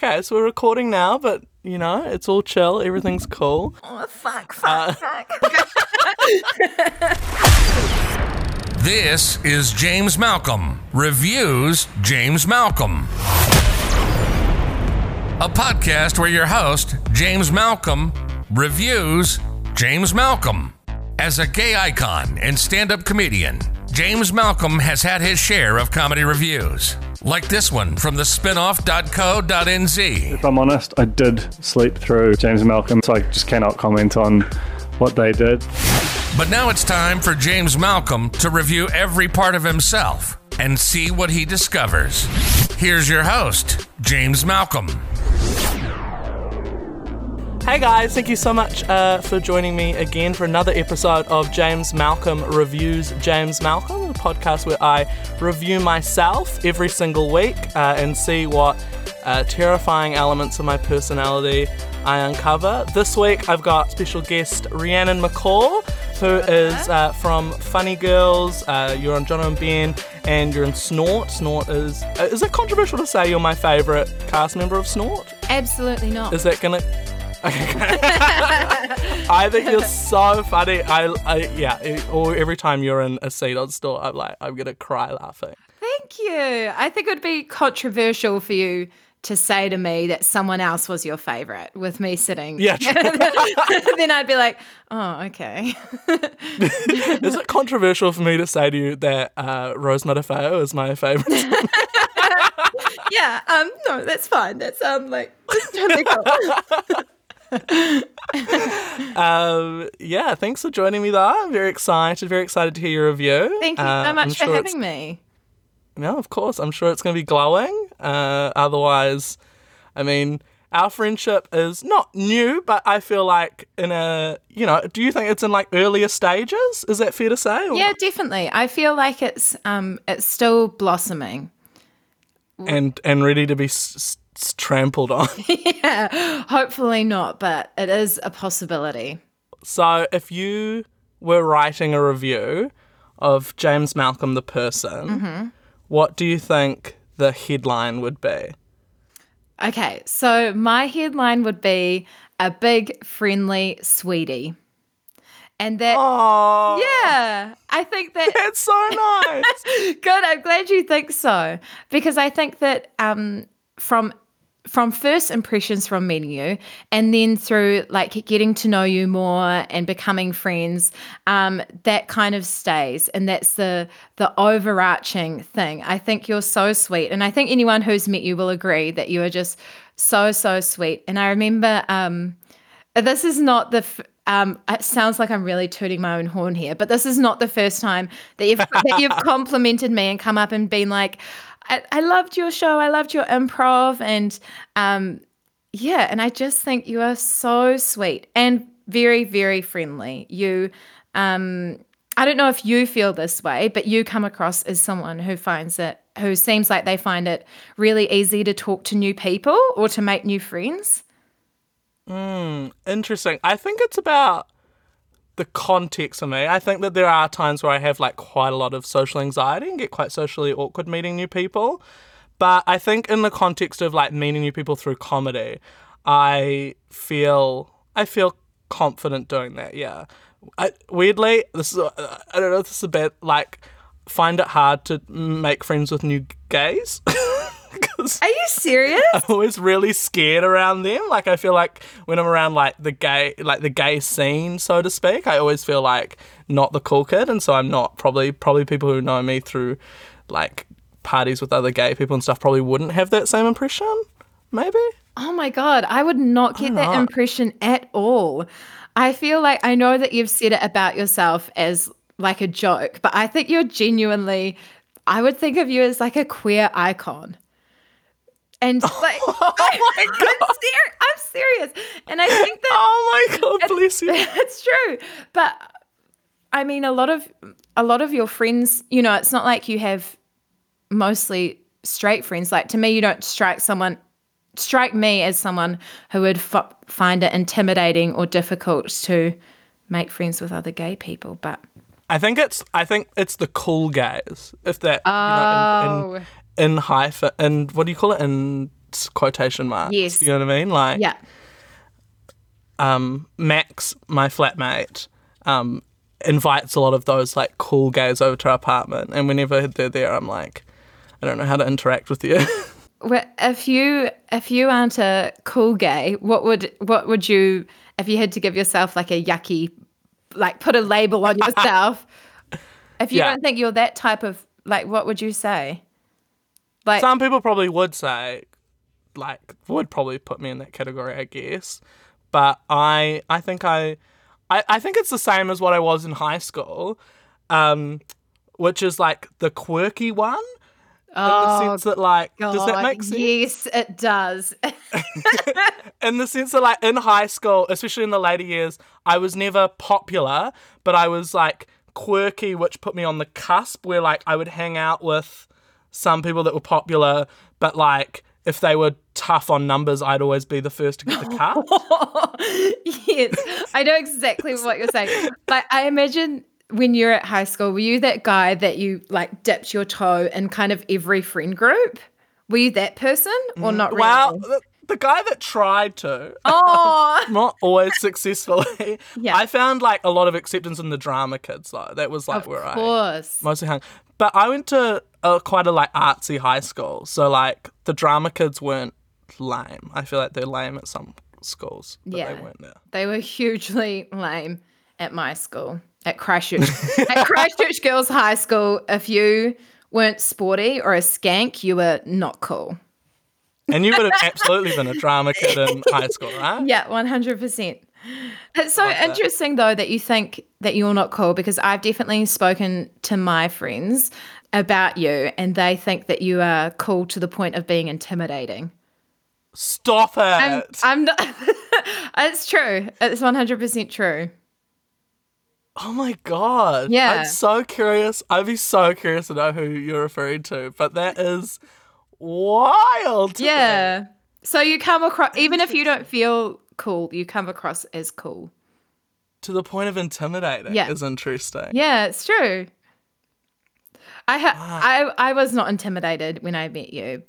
Okay, so we're recording now, but you know, it's all chill, everything's cool. Oh, fuck, fuck, uh, fuck. This is James Malcolm Reviews James Malcolm. A podcast where your host, James Malcolm, reviews James Malcolm. As a gay icon and stand up comedian, James Malcolm has had his share of comedy reviews, like this one from the spinoff.co.nz. If I'm honest, I did sleep through James Malcolm, so I just cannot comment on what they did. But now it's time for James Malcolm to review every part of himself and see what he discovers. Here's your host, James Malcolm. Hey guys, thank you so much uh, for joining me again for another episode of James Malcolm Reviews James Malcolm, a podcast where I review myself every single week uh, and see what uh, terrifying elements of my personality I uncover. This week I've got special guest Rhiannon McCall, who is uh, from Funny Girls. Uh, you're on Jono and Ben, and you're in Snort. Snort is. Uh, is it controversial to say you're my favourite cast member of Snort? Absolutely not. Is that gonna? I think you're so funny. I, I yeah. it- Or every time you're in a seat on Snort, I'm like, I'm gonna cry laughing. Thank you. I think it would be controversial for you to say to me that someone else was your favorite with me sitting. Yeah, then I'd be like, oh, okay. Is it controversial for me to say to you that uh, Rose Matafeo is my favorite? yeah. Um. No, that's fine. That's um like totally cool. Um, yeah, thanks for joining me. Though I'm very excited. Very excited to hear your review. Thank you Uh, so I'm much for sure having me. No, of course. I'm sure it's going to be glowing. Uh, otherwise, I mean, our friendship is not new, but I feel like in a, you know, do you think it's in like earlier stages? Is that fair to say? Or- Yeah, definitely. I feel like it's um it's still blossoming. And and ready to be s- trampled on. yeah. Hopefully not, but it is a possibility. so if you were writing a review of James Malcolm the person, Mm-hmm. what do you think the headline would be? Okay, so my headline would be a big friendly sweetie. And that Oh, yeah, I think that That's so nice. good. I'm glad you think so because I think that um, from from first impressions from meeting you, and then through like getting to know you more and becoming friends, um, that kind of stays, and that's the the overarching thing. I think you're so sweet, and I think anyone who's met you will agree that you are just so so sweet. And I remember. Um, this is not the. F- um, it sounds like I'm really tooting my own horn here, but this is not the first time that you've that you've complimented me and come up and been like, I, "I loved your show. I loved your improv," and um, yeah, and I just think you are so sweet and very, very friendly. You, um, I don't know if you feel this way, but you come across as someone who finds it, who seems like they find it really easy to talk to new people or to make new friends. Mm, Interesting. I think it's about the context for me. I think that there are times where I have like quite a lot of social anxiety and get quite socially awkward meeting new people. But I think in the context of like meeting new people through comedy, I feel I feel confident doing that. Yeah. I, weirdly, this is uh, I don't know. If this is a bit like find it hard to make friends with new gays. Are you serious? I'm always really scared around them. Like I feel like when I'm around like the gay like the gay scene, so to speak, I always feel like not the cool kid and so I'm not probably probably people who know me through like parties with other gay people and stuff probably wouldn't have that same impression. Maybe? Oh my God, I would not get that know. impression at all. I feel like I know that you've said it about yourself as like a joke, but I think you're genuinely, I would think of you as like a queer icon. And like, Oh my I'm, ser- I'm serious. And I think that Oh my god, bless you. it's true. But I mean, a lot of a lot of your friends, you know, it's not like you have mostly straight friends. Like to me, you don't strike someone strike me as someone who would f- find it intimidating or difficult to make friends with other gay people. But I think it's I think it's the cool guys. If that you know, in, in, oh. In fi- and what do you call it in quotation marks. Yes. You know what I mean? Like, Yeah. um, Max, my flatmate, um, invites a lot of those like cool gays over to our apartment, and whenever they're there, I'm like, I don't know how to interact with you. Well, if you if you aren't a cool gay, what would what would you if you had to give yourself like a yucky, like put a label on yourself? if you Yeah. don't think you're that type of like, what would you say? Like, Some people probably would say, like, would probably put me in that category, I guess. But I, I think I, I, I think it's the same as what I was in high school, um, which is like the quirky one. in the oh, sense that, like, does that make sense? Yes, it does. in the sense that like in high school, especially in the later years, I was never popular, but I was like quirky, which put me on the cusp where like I would hang out with some people that were popular, but like if they were tough on numbers, I'd always be the first to get the cut. yes, I know exactly what you're saying. But I imagine when you're at high school, were you that guy that you like dipped your toe in kind of every friend group? Were you that person or mm, not really? well, the, the guy that tried to, Oh, not always successfully, Yeah. I found like a lot of acceptance in the drama kids though. That was like of where I course. mostly hung. But I went to a, quite a like artsy high school, so like the drama kids weren't lame. I feel like they're lame at some schools, but Yeah. they weren't there. They were hugely lame at my school, at Christchurch. at Christchurch Girls High School, if you weren't sporty or a skank, you were not cool. And you would have absolutely been a drama kid in high school, right? Yeah, 100%. It's so that. interesting though that you think that you're not cool because I've definitely spoken to my friends about you and they think that you are cool to the point of being intimidating. Stop it. I'm, I'm not, it's true. It's 100% true. oh my god. Yeah. I'm so curious. I'd be so curious to know who you're referring to, but that is wild. me. Yeah. So you come across, even if you don't feel cool, you come across as cool. To the point of intimidating Yeah. is interesting. Yeah, it's true. I ha- I I was not intimidated when I met you.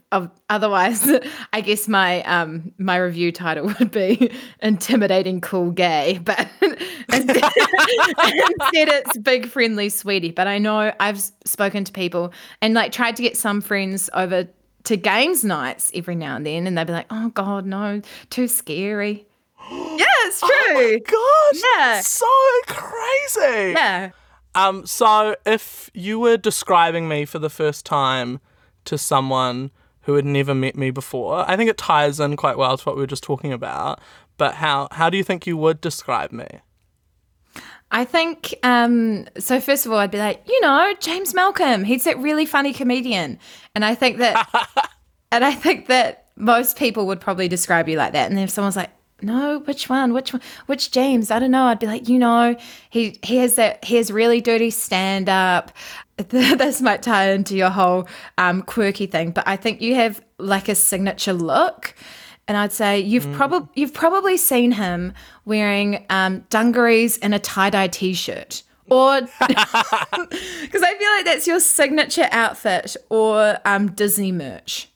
Otherwise, I guess my um my review title would be intimidating cool gay, but instead, instead it's big friendly sweetie. But I know I've spoken to people and like tried to get some friends over to games nights every now and then, and they'd be like, "Oh God, no, too scary." Yeah, it's true. Oh my god. Yeah. So crazy. yeah. Um, so if you were describing me for the first time to someone who had never met me before, I think it ties in quite well to what we were just talking about. But how how do you think you would describe me? I think um so first of all I'd be like, you know, James Malcolm, he's that really funny comedian. And I think that and I think that most people would probably describe you like that. And then if someone's like, no, which one? Which one? Which James? I don't know. I'd be like, you know, he he has that he has really dirty stand up. This might tie into your whole um, quirky thing, but I think you have like a signature look. And I'd say you've probably you've probably seen him wearing um, dungarees and a tie dye t shirt, or because I feel like that's your signature outfit, or um, Disney merch.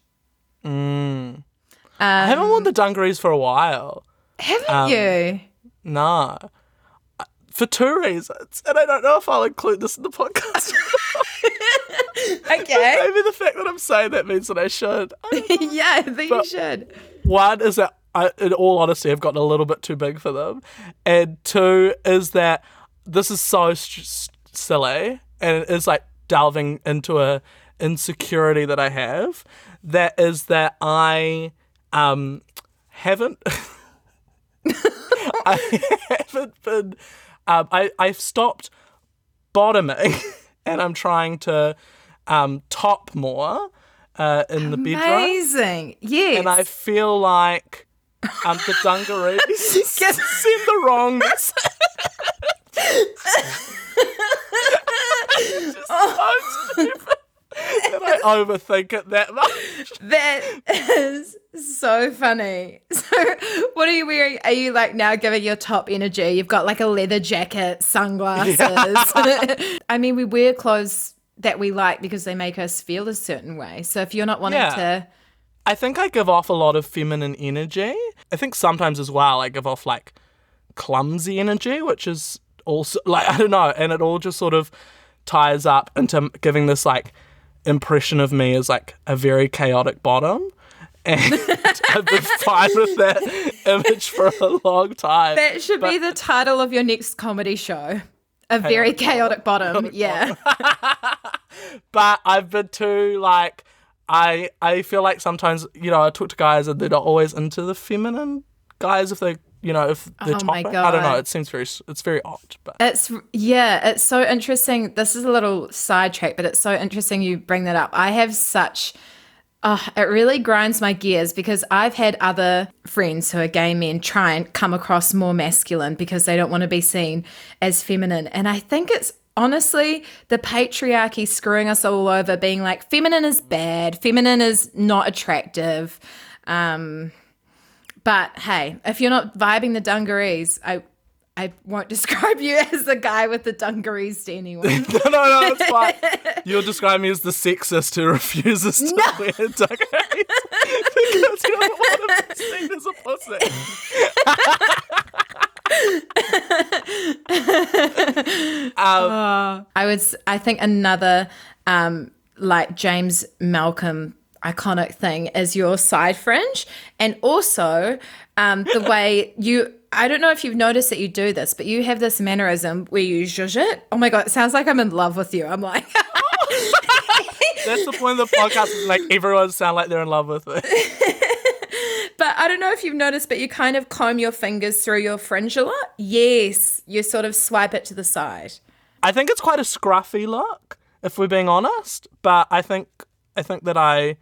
I haven't worn the dungarees for a while. Haven't you? Nah. Uh, For two reasons, and I don't know if I'll include this in the podcast. Okay. Maybe the fact that I'm saying that means that I should. I yeah, I think you should. One is that, I, in all honesty, I've gotten a little bit too big for them, and two is that this is so st- silly, and it is like delving into a insecurity that I have. That is that I um haven't. I haven't been. Um, I I've stopped bottoming, and I'm trying to um, top more uh, in the bedroom Amazing. Yes. and I feel like um, the dungarees send the wrong just so stupid that I overthink it that much. that is so funny. So, what are you wearing? Are you like now giving your top energy? You've got like a leather jacket, sunglasses. I mean, we wear clothes that we like because they make us feel a certain way. So, if you're not wanting Yeah. to I think I give off a lot of feminine energy. I think sometimes as well I give off like clumsy energy, which is also like I don't know, and it all just sort of ties up into giving this like impression of me as like a very chaotic bottom. And I've been fine with that image for a long time. That should be the title of your next comedy show. A very chaotic bottom. Yeah. but I've been too like I I feel like sometimes you know I talk to guys and they're not always into the feminine guys if they you know if they're Oh. I don't know. It seems very it's very odd, but It's yeah, it's so interesting. This is a little sidetrack, but it's so interesting you bring that up. I have such oh, it really grinds my gears because I've had other friends who are gay men try and come across more masculine because they don't want to be seen as feminine. And I think it's honestly the patriarchy screwing us all over, being like, feminine is bad, feminine is not attractive. Um, but hey, if you're not vibing the dungarees, I I won't describe you as the guy with the dungarees to anyone. no, no, no, it's fine. You'll describe me as the sexist who refuses to wear dungarees because you don't want to be seen as a pussy. I would I think another um like James Malcolm iconic thing is your side fringe and also um the way you I don't know if you've noticed that you do this, but you have this mannerism where you zhuzh it. Oh my god, it sounds like I'm in love with you. I'm like That's the point of the podcast. Is like everyone sound like they're in love with it. But I don't know if you've noticed, but you kind of comb your fingers through your fringe a lot. Yes, you sort of swipe it to the side. I think it's quite a scruffy look, if we're being honest. But I think I think that I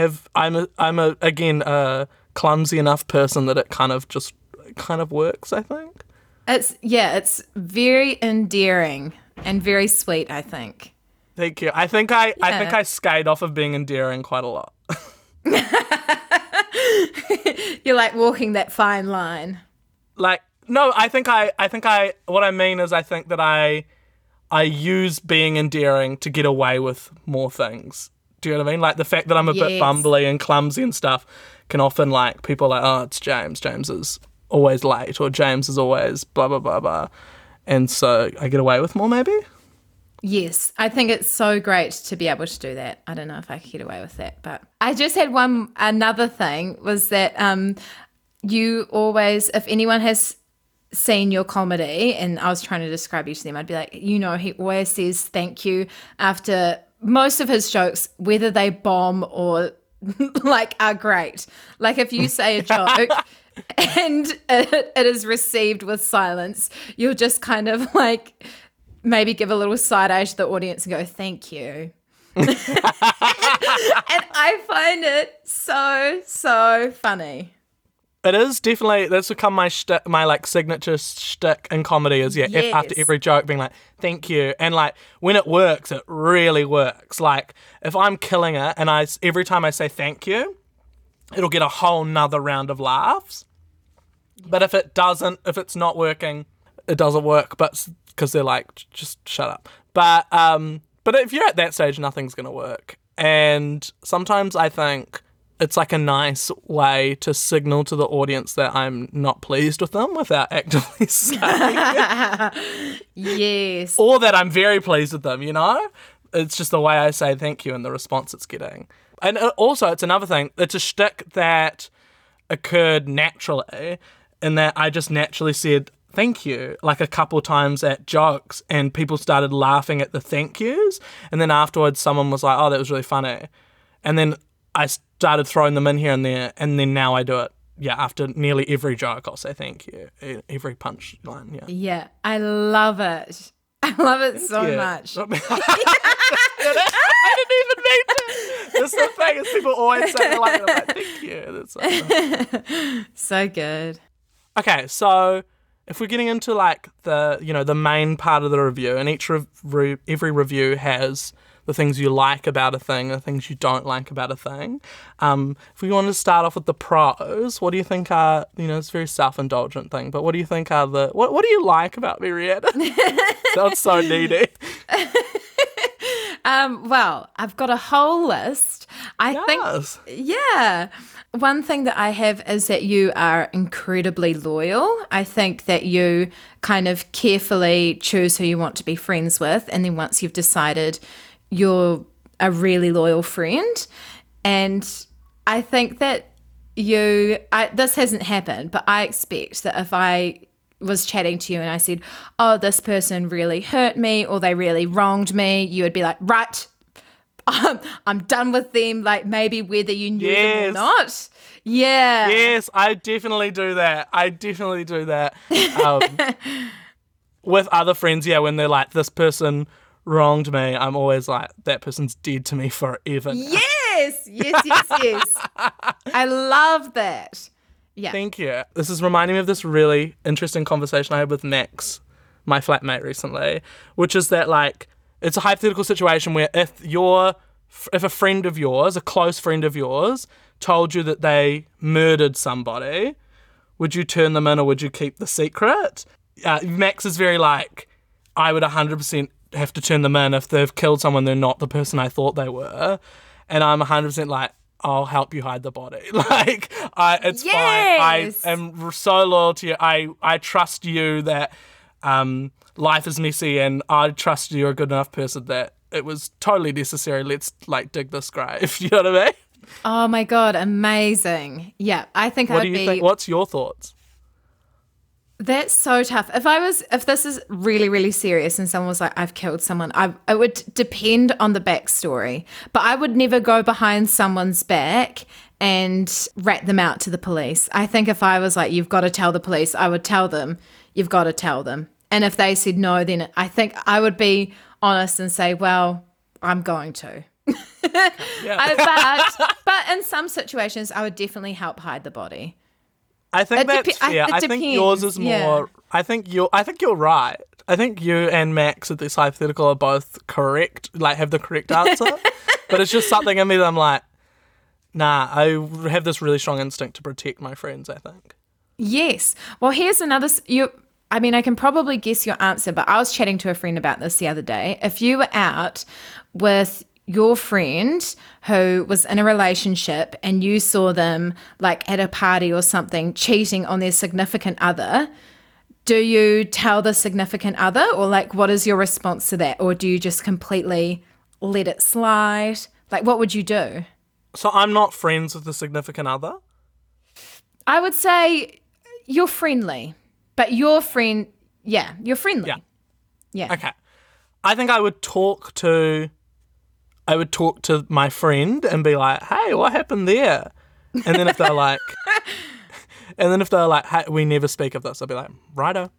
have I'm a I'm a again a clumsy enough person that it kind of just kind of works. I think. It's yeah, it's very endearing and very sweet. I think. Thank you. I think I I think I skate off of being endearing quite a lot. You're like walking that fine line. like no, I think I I think I what I mean is I think that I I use being endearing to get away with more things. Do you know what I mean? Like the fact that I'm a bit bumbly and clumsy and stuff can often like people are like, oh, it's James. James is always late, or James is always blah blah blah blah, and so I get away with more maybe. Yes, I think it's so great to be able to do that. I don't know if I could get away with that, but I just had one another thing was that um you always if anyone has seen your comedy and I was trying to describe you to them, I'd be like, you know, he always says thank you after most of his jokes, whether they bomb or like are great. Like if you say a joke and it, it is received with silence, you'll just kind of like maybe give a little side eye to the audience and go, thank you. and I find it so, so funny. It is definitely that's become my shtick, my like signature shtick in comedy is yeah if, after every joke being like thank you and like when it works it really works. Like if I'm killing it and I every time I say thank you it'll get a whole nother round of laughs. But if it doesn't if it's not working it doesn't work but because they're like just shut up. But um but if you're at that stage nothing's gonna work. And sometimes I think it's like a nice way to signal to the audience that I'm not pleased with them without actively saying Yes. or that I'm very pleased with them, you know? It's just the way I say thank you and the response it's getting. And uh, also, it's another thing, it's a shtick that occurred naturally in that I just naturally said thank you like a couple times at jokes and people started laughing at the thank yous. And then afterwards, someone was like, oh, that was really funny. And then I started throwing them in here and there. And then now I do it. Yeah, after nearly every joke, I'll say thank you. E- Every punchline. yeah. Yeah, I love it. I love it so Yeah. much. I didn't even mean to. That's the thing is people always say like. Like, thank you. That's so- So good. okay, so if we're getting into like the you know the main part of the review, and each rev- re- every review has the things you like about a thing, the things you don't like about a thing. Um, if we want to start off with the pros, what do you think are you know it's a very self indulgent thing, but what do you think are the what what do you like about Marietta? Sounds so needy. Um, well, I've got a whole list. I Yes. think, yeah. One thing that I have is that you are incredibly loyal. I think that you kind of carefully choose who you want to be friends with. And then once you've decided you're a really loyal friend. And I think that you, I, this hasn't happened, but I expect that if I was chatting to you and I said, oh, this person really hurt me or they really wronged me, you would be like, right, I'm, I'm done with them. Like maybe whether you knew them or not. Yeah. Yes, I definitely do that. I definitely do that. Um, with other friends, yeah, when they're like, this person wronged me, I'm always like, that person's dead to me forever. now." Yes. Yes. Yes. Yes. I love that. Yeah. Thank you. This is reminding me of this really interesting conversation I had with Max, my flatmate, recently, which is that like it's a hypothetical situation where if you're if a friend of yours, a close friend of yours, told you that they murdered somebody, would you turn them in or would you keep the secret? Uh, Max is very like, I would 100% have to turn them in if they've killed someone, they're not the person I thought they were. And I'm 100% like, I'll help you hide the body. Like, I, it's Yes. fine. I am so loyal to you. I, I trust you that um, life is messy and I trust you're a good enough person that it was totally necessary. Let's like dig this grave. You know what I mean? Oh my god, amazing. Yeah, I think What I'd do you be. think? What's your thoughts? That's so tough. If I was, if this is really, really serious, and someone was like, "I've killed someone," I it would depend on the backstory. But I would never go behind someone's back and rat them out to the police. I think if I was like, "You've got to tell the police," I would tell them, "You've got to tell them." And if they said no, then I think I would be honest and say, "Well, I'm going to." I, but but in some situations, I would definitely help hide the body. I think It that's I- fair. it I, think yours is yeah. more. I think you're. I think you're right. I think you and Max at this hypothetical are both correct. Like have the correct answer, but it's just something in me that I'm like, nah. I have this really strong instinct to protect my friends. I think. Yes. Well, here's another. You. I mean, I can probably guess your answer, but I was chatting to a friend about this the other day. If you were out with your friend who was in a relationship and you saw them like at a party or something cheating on their significant other, do you tell the significant other or like what is your response to that? Or do you just completely let it slide? Like, what would you do? So I'm not friends with the significant other. I would say you're friendly, but your friend, yeah, you're friendly. Yeah. Yeah. Okay. I think I would talk to I would talk to my friend and be like, "Hey, what happened there?" And then if they're like and then if they're like, "Hey, we never speak of this." I'd be like, "Righto."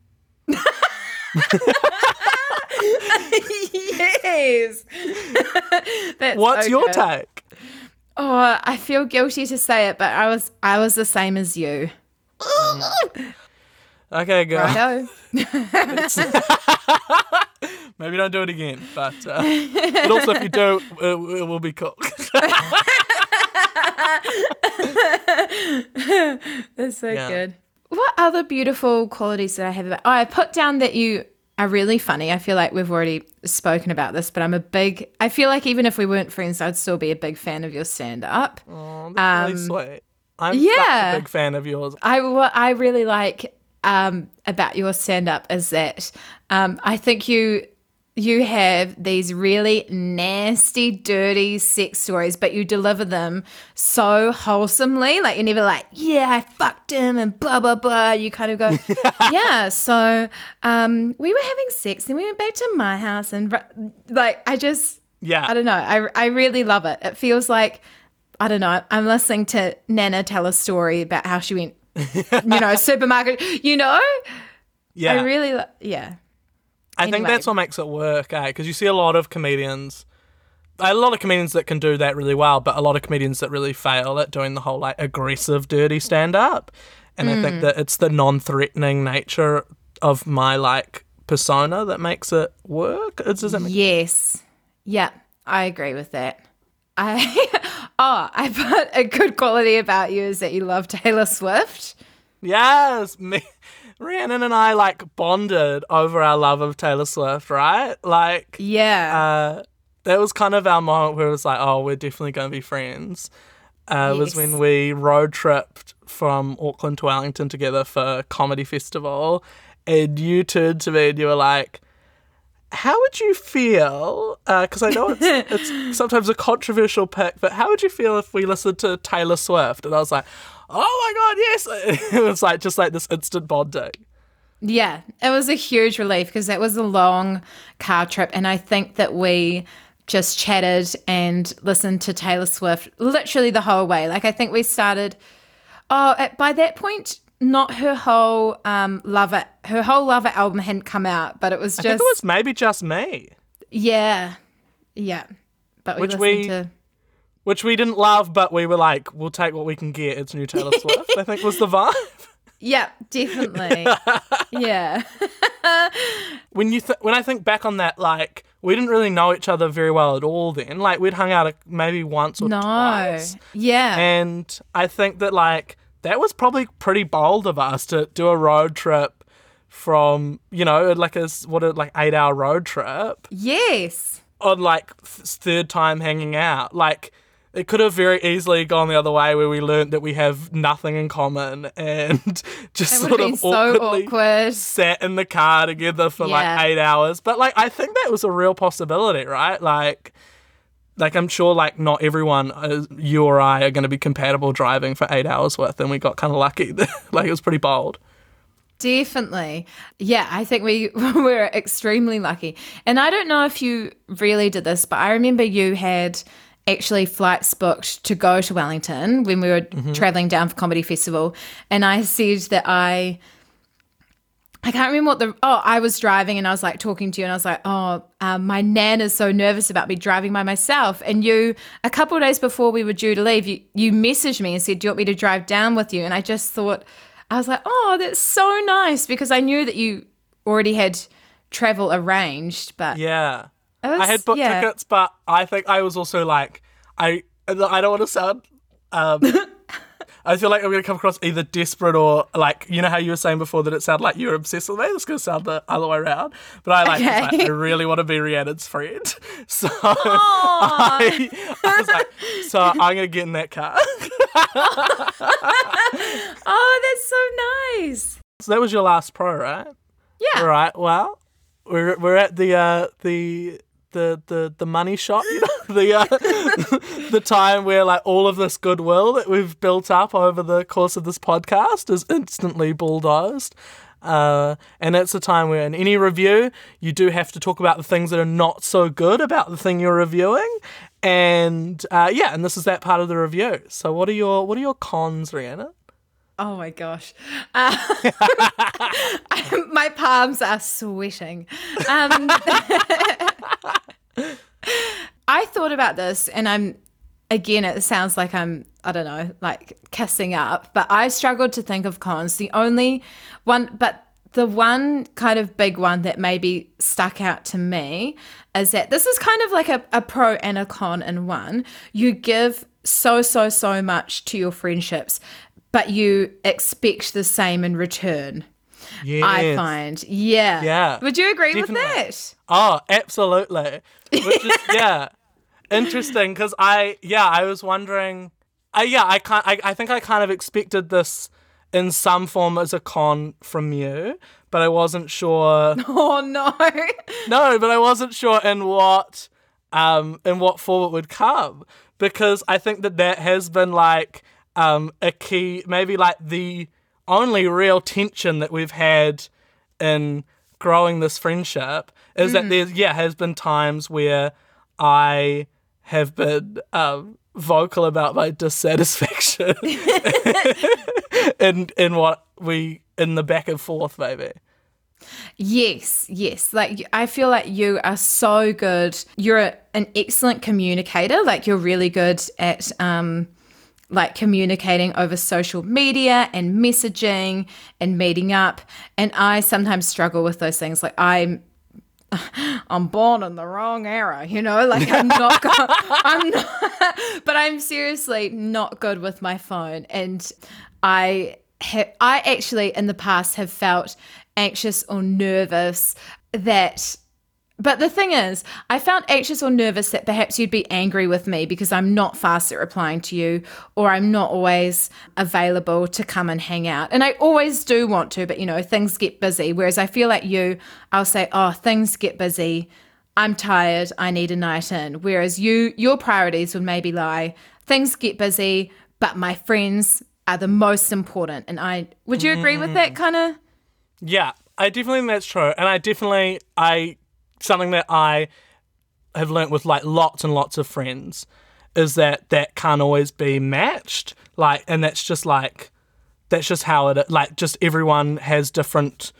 yes. That's What's so your good. take? Oh, I feel guilty to say it, but I was I was the same as you. Okay, girl. Righto. Maybe don't do it again, but uh, but also if you do, it, it will be cool. That's so Yeah. good. What other beautiful qualities did I have about? Oh, I put down that you are really funny. I feel like we've already spoken about this, but I'm a big. I feel like even if we weren't friends, I'd still be a big fan of your stand up. Oh, that's really sweet. I'm such yeah. a big fan of yours. I what I really like um, about your stand up is that um, I think you you have these really nasty, dirty sex stories, but you deliver them so wholesomely. Like you're never like, yeah, I fucked him and blah blah blah. You kind of go, yeah. So um, we were having sex, and we went back to my house, and like I just Yeah. I don't know. I, I really love it. It feels like, I don't know, I'm listening to Nana tell a story about how she went, you know, supermarket, you know? Yeah. I really, li- yeah. I think that's what makes it work, eh? Because you see a lot of comedians, a lot of comedians that can do that really well, but a lot of comedians that really fail at doing the whole like aggressive, dirty stand up. And I Mm. think that it's the non threatening nature of my like persona that makes it work. It's, does that make Yes. Yeah, I agree with that. I, oh, I put a good quality about you is that you love Taylor Swift. Yes, me, Rhiannon and I like bonded over our love of Taylor Swift, right? Like, Yeah. uh, that was kind of our moment where it was like, oh, we're definitely going to be friends. Uh, Was when we road tripped from Auckland to Wellington together for comedy festival, and you turned to me and you were like, "How would you feel?" Uh, because I know it's, it's sometimes a controversial pick, but how would you feel if we listened to Taylor Swift? And I was like, "Oh my god, yes!" It was like just like this instant bonding. Yeah, it was a huge relief because that was a long car trip. And I think that we just chatted and listened to Taylor Swift literally the whole way. Like, I think we started, oh, at, by that point, not her whole um, Lover, her whole Lover album hadn't come out, but it was just. I think it was maybe just me. yeah, yeah. But we Which we- to, which we didn't love, but we were like, we'll take what we can get. It's new Taylor Swift. I think was the vibe. yeah, definitely. yeah. When you th- when I think back on that, like we didn't really know each other very well at all. Then, like we'd hung out maybe once or No. twice, Yeah. and I think that like that was probably pretty bold of us to do a road trip from you know like a what a like eight hour road trip yes. on like th- third time hanging out like it could have very easily gone the other way where we learned that we have nothing in common and just sort of so awkwardly awkward. sat in the car together for Yeah. like eight hours but like i think that was a real possibility right like like i'm sure like not everyone uh, you or i are going to be compatible driving for eight hours with and we got kind of lucky like it was pretty bold Definitely. Yeah, I think we were extremely lucky. And I don't know if you really did this, but I remember you had actually flights booked to go to Wellington when we were traveling down for Comedy Festival. And I said that I. I can't remember what the. Oh, I was driving and I was like talking to you and I was like, oh, um, my nan is so nervous about me driving by myself. And you, a couple of days before we were due to leave, you, you messaged me and said, do you want me to drive down with you? And I just thought, I was like, oh, that's so nice because I knew that you already had travel arranged. But yeah was- I had booked yeah. tickets, but I think I was also like, I I don't want to sound. Um, I feel like I'm going to come across either desperate or like you know how you were saying before that it sounded like you're obsessed with me. It's going to sound the other way around. But I like, was like, I really want to be Rhiannon's friend, so I, I like, so I'm going to get in that car. Oh, that's so nice. so that was your last pro, right? Yeah. All right. Well, we're we're at the uh, the the the the money shot, you know, the uh, the time where like all of this goodwill that we've built up over the course of this podcast is instantly bulldozed. Uh, and it's a time where in any review you do have to talk about the things that are not so good about the thing you're reviewing, and uh, yeah, and this is that part of the review. So what are your what are your cons, Rhiannon? Oh my gosh. Uh, my palms are sweating. Um, I thought about this and I'm, again, it sounds like I'm, I don't know, like kissing up, but I struggled to think of cons. The only one, but the one kind of big one that maybe stuck out to me is that this is kind of like a, a pro and a con in one. You give so, so, so much to your friendships, but you expect the same in return. I find. Yeah. Yeah, Would you agree with that? Oh, absolutely. Which is yeah, interesting because I yeah I was wondering. I yeah I can I, I think I kind of expected this in some form as a con from you, but I wasn't sure. Oh no. no, but I wasn't sure in what um in what form it would come because I think that that has been like um a key maybe like the only real tension that we've had in growing this friendship is that there's yeah has been times where I have been um vocal about my dissatisfaction in in what we in the back and forth maybe Yes, yes. Like I feel like you are so good. You're a, an excellent communicator. Like you're really good at um like communicating over social media and messaging and meeting up. And I sometimes struggle with those things. Like I'm I'm born in the wrong era, you know? Like I'm not go- I'm not but I'm seriously not good with my phone and I ha- I actually in the past have felt anxious or nervous that But the thing is, I found anxious or nervous that perhaps you'd be angry with me because I'm not fast at replying to you or I'm not always available to come and hang out. And I always do want to, but you know, things get busy. Whereas I feel like you, I'll say, oh, things get busy. I'm tired. I need a night in. Whereas you, your priorities would maybe lie, things get busy, but my friends are the most important. And I, would you agree with that mm. kind of? Yeah, I definitely think that's true, and I definitely I something that I have learnt with like lots and lots of friends is that that can't always be matched. Like, and that's just like that's just how it like just everyone has different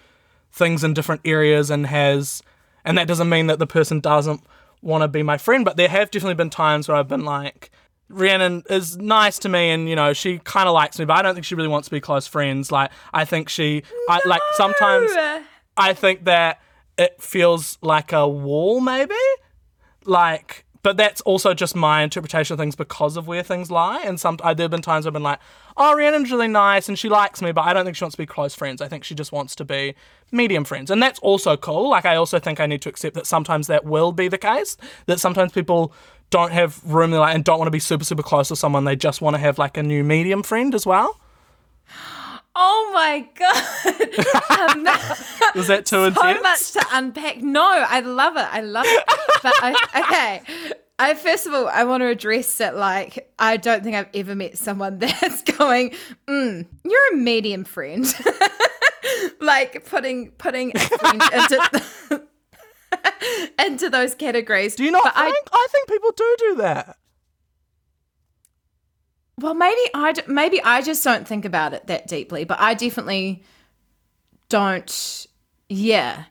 things in different areas and has and that doesn't mean that the person doesn't want to be my friend but there have definitely been times where I've been like Rhiannon is nice to me and you know she kind of likes me but I don't think she really wants to be close friends like I think she I like sometimes I think that it feels like a wall maybe? Like but that's also just my interpretation of things because of where things lie. And some uh, there have been times I've been like oh Rhiannon's really nice and she likes me but I don't think she wants to be close friends. I think she just wants to be medium friends. And that's also cool. Like I also think I need to accept that sometimes that will be the case that sometimes people don't have room like and don't want to be super super close to someone. They just want to have like a new medium friend as well Oh my god! was that too so intense much to unpack. No, I love it. I love it. But I, okay, I first of all I want to address that. Like, I don't think I've ever met someone that's going, mm, "You're a medium friend." like putting putting a friend into into those categories. do you not But I- think I think people do do that Well, maybe I maybe I just don't think about it that deeply, but I definitely don't. Yeah,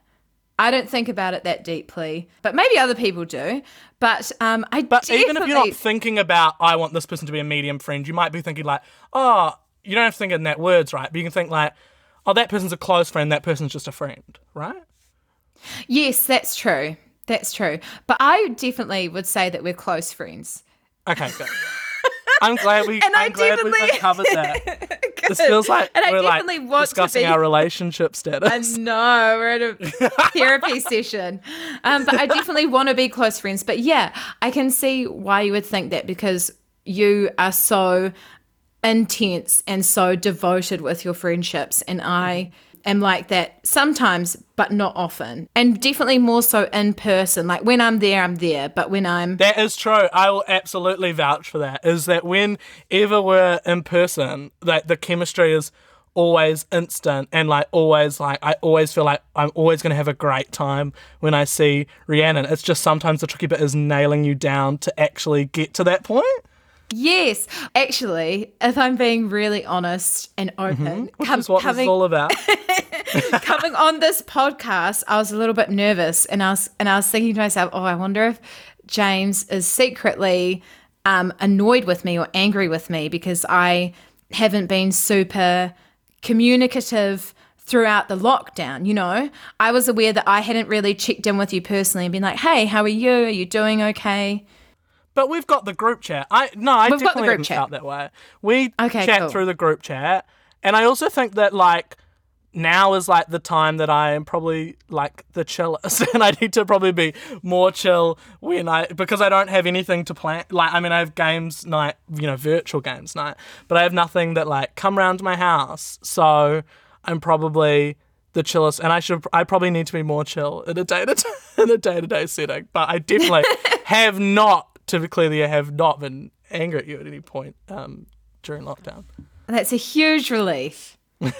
I don't think about it that deeply, but maybe other people do. But um, I But definitely, even if you're not thinking about, I want this person to be a medium friend, you might be thinking like, oh, you don't have to think in that words, right? But you can think like, oh, that person's a close friend, that person's just a friend, right? yes, that's true. That's true. But I definitely would say that we're close friends. Okay, good. I'm glad we. And I I'm glad definitely- uncovered that. This feels like And I we're like definitely want to discussing be- our relationship status. No, we're at a therapy session. Um, but I definitely want to be close friends. But yeah, I can see why you would think that because you are so intense and so devoted with your friendships. And I am like that sometimes, but not often. And definitely more so in person. Like when I'm there, I'm there. But when I'm. That is true. I will absolutely vouch for that. Is that whenever we're in person, like the chemistry is always instant and like always like I always feel like I'm always gonna have a great time when I see Rhiannon. It's just sometimes the tricky bit is nailing you down to actually get to that point. Yes. Actually, if I'm being really honest and open, Which com- what this coming- is all about. coming on this podcast, I was a little bit nervous, and I was and I was thinking to myself, "Oh, I wonder if James is secretly um, annoyed with me or angry with me because I haven't been super communicative." Throughout the lockdown, you know, I was aware that I hadn't really checked in with you personally and been like, "Hey, how are you? Are you doing okay?" But we've got the group chat. I no, I We've got the definitely group chat. that way. We Okay, chat cool. through the group chat, and I also think that like now is like the time that I am probably like the chillest, and I need to probably be more chill when I because I don't have anything to plan. Like I mean, I have games night, you know, virtual games night, but I have nothing that like come round to my house, so I'm probably the chillest, and I should I probably need to be more chill in a day to in a day to day setting. But I definitely have not. To be clear, I have not been angry at you at any point um, during lockdown. That's a huge relief.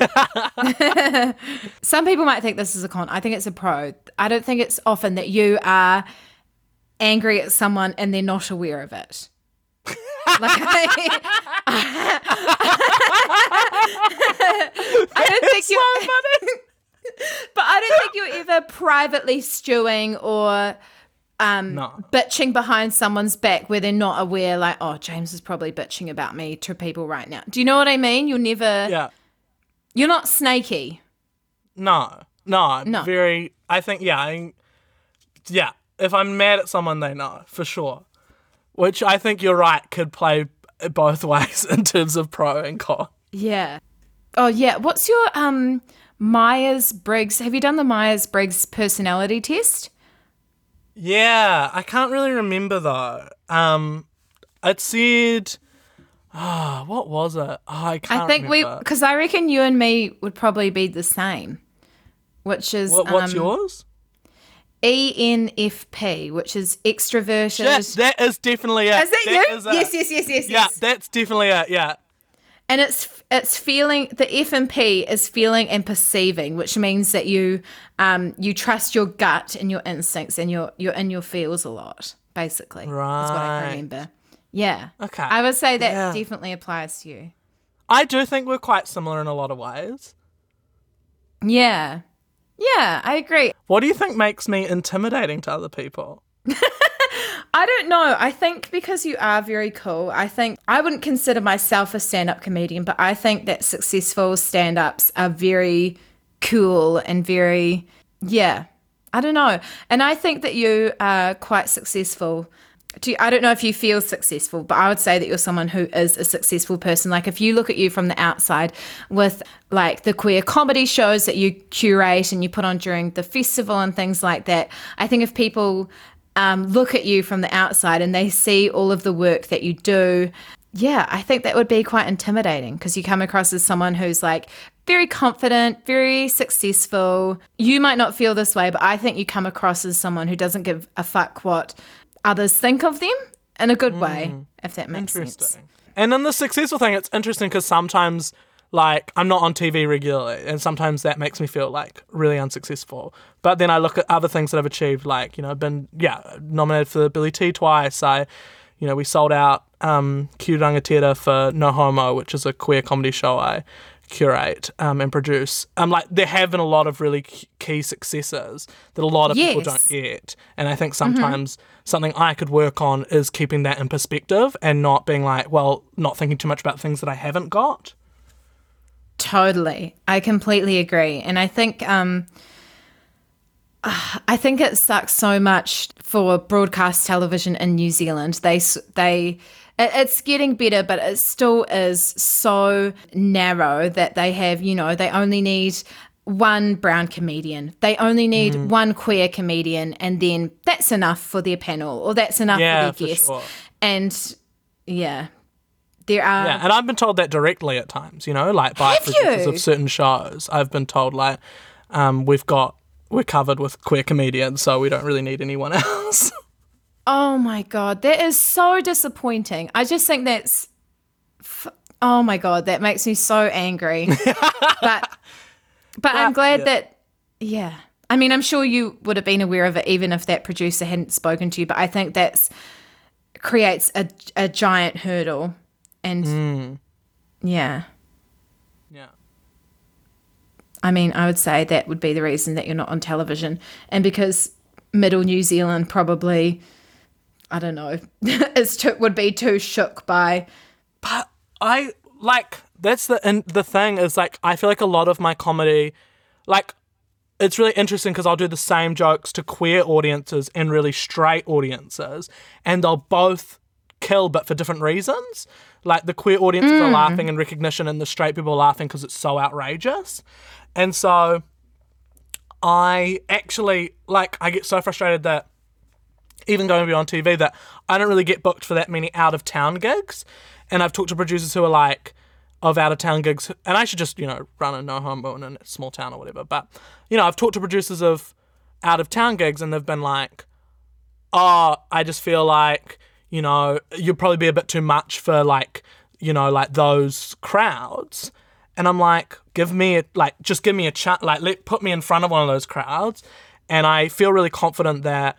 Some people might think this is a con. I think it's a pro. I don't think it's often that you are angry at someone and they're not aware of it. like, I don't think you. but I don't think you're ever privately stewing or um, No. bitching behind someone's back where they're not aware. Like, oh, James is probably bitching about me to people right now. Do you know what I mean? You're never. Yeah. You're not snaky. No, no, No. Very. I think yeah, I, yeah. If I'm mad at someone, they know for sure. Which I think you're right could play both ways in terms of pro and con. Yeah. Oh yeah. What's your um Myers Briggs? Have you done the Myers Briggs personality test? Yeah, I can't really remember though. Um, it said, ah, what was it? Oh, I can't. I think we, because I reckon you and me would probably be the same, which is What, what's um, yours? ENFP, which is extroverted. Yes, that is definitely it. is that, you? is yes, yes, yes, yes, Yeah, yes. that's definitely it. Yeah. And it's it's feeling the F and P is feeling and perceiving, which means that you um you trust your gut and your instincts and your you're in your feels a lot. Basically, is what I Right. remember. Yeah. Okay. I would say that Yeah. definitely applies to you. I do think we're quite similar in a lot of ways. Yeah. Yeah, I agree. What do you think makes me intimidating to other people? I don't know. I think because you are very cool, I think I wouldn't consider myself a stand up comedian, but I think that successful stand ups are very cool and very, yeah, I don't know. And I think that you are quite successful. Do you, I don't know if you feel successful, but I would say that you're someone who is a successful person. Like if you look at you from the outside with like the queer comedy shows that you curate and you put on during the festival and things like that, I think if people um, look at you from the outside and they see all of the work that you do, yeah, I think that would be quite intimidating because you come across as someone who's like very confident, very successful. You might not feel this way, but I think you come across as someone who doesn't give a fuck what others think of them in a good way, if that makes sense. Interesting. And then the successful thing, it's interesting because sometimes, like, I'm not on TV regularly, and sometimes that makes me feel like really unsuccessful. But then I look at other things that I've achieved, like, you know, I've been, yeah, nominated for the Billy T twice. I, you know, we sold out um, Q Rangatira for No Homo, which is a queer comedy show I curate um, and produce. Um, like, there have been a lot of really key successes that a lot of people don't get. And I think sometimes something I could work on is keeping that in perspective and not being like, well, not thinking too much about things that I haven't got. Totally. I completely agree. And I think um I think it sucks so much for broadcast television in New Zealand. They they it's getting better, but it still is so narrow that they have, you know, they only need one brown comedian. They only need Mm. one queer comedian and then that's enough for their panel or that's enough Yeah, for their guests. sure. And yeah. There are Yeah, and I've been told that directly at times, you know, like by Have producers you? of certain shows. I've been told like, um, we've got we're covered with queer comedians, so we don't really need anyone else. Oh my god, that is so disappointing. I just think that's f- oh my god, that makes me so angry. but but I'm glad yeah. that yeah. I mean, I'm sure you would have been aware of it even if that producer hadn't spoken to you, but I think that's creates a a giant hurdle and mm. yeah. yeah. I mean, I would say that would be the reason that you're not on television. And because middle New Zealand probably, I don't know, is too, would be too shook by. But I like that's the and the thing is like I feel like a lot of my comedy, like it's really interesting because I'll do the same jokes to queer audiences and really straight audiences, and they'll both kill, but for different reasons. Like the queer audiences are mm. laughing in recognition, and the straight people are laughing because it's so outrageous. And so I actually like I get so frustrated that even going to be on TV that I don't really get booked for that many out of town gigs. And I've talked to producers who are like of out of town gigs, and I should just you know run a no homo in a small town or whatever. But you know I've talked to producers of out of town gigs, and they've been like, "Oh, I just feel like you know you'd probably be a bit too much for like you know like those crowds." And I'm like, give me a, like just give me a chat, like let put me in front of one of those crowds, and I feel really confident that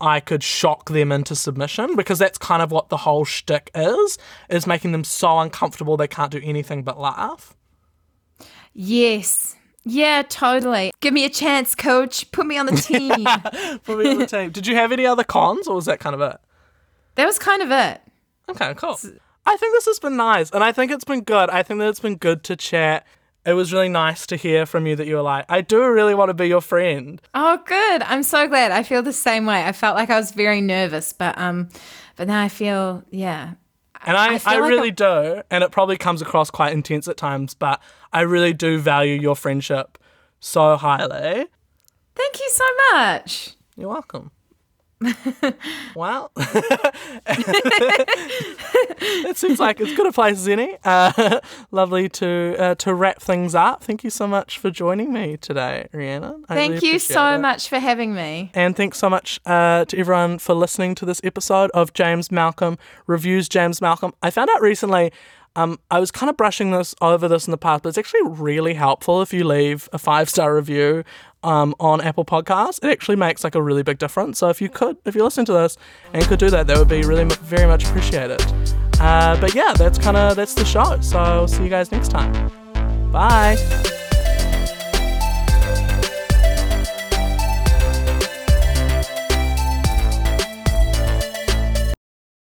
I could shock them into submission because that's kind of what the whole shtick is, is making them so uncomfortable they can't do anything but laugh. Yes. Yeah, totally. Give me a chance, coach. Put me on the team. Put me on the team. Did you have any other cons or was that kind of it? That was kind of it. Okay, cool. I think this has been nice and I think it's been good. I think that it's been good to chat. It was really nice to hear from you that you were like, I do really want to be your friend. Oh, good. I'm so glad. I feel the same way. I felt like I was very nervous, but um, but now I feel yeah. And I, I I, feel like really do. And it probably comes across quite intense at times, but I really do value your friendship so highly. Thank you so much. You're welcome. Well, it seems like as good a place as any. Uh, lovely to uh, to wrap things up. Thank you so much for joining me today, Rhiannon. I Thank really you so it. much for having me. And thanks so much uh, to everyone for listening to this episode of James Malcolm Reviews James Malcolm. I found out recently, um, I was kind of brushing this over this in the past, but it's actually really helpful if you leave a five star review um, on Apple Podcasts. It actually makes like a really big difference. So if you could, if you listen to this and could do that, that would be really very much appreciated. Uh, but yeah, that's kind of that's the show. So I'll see you guys next time. Bye.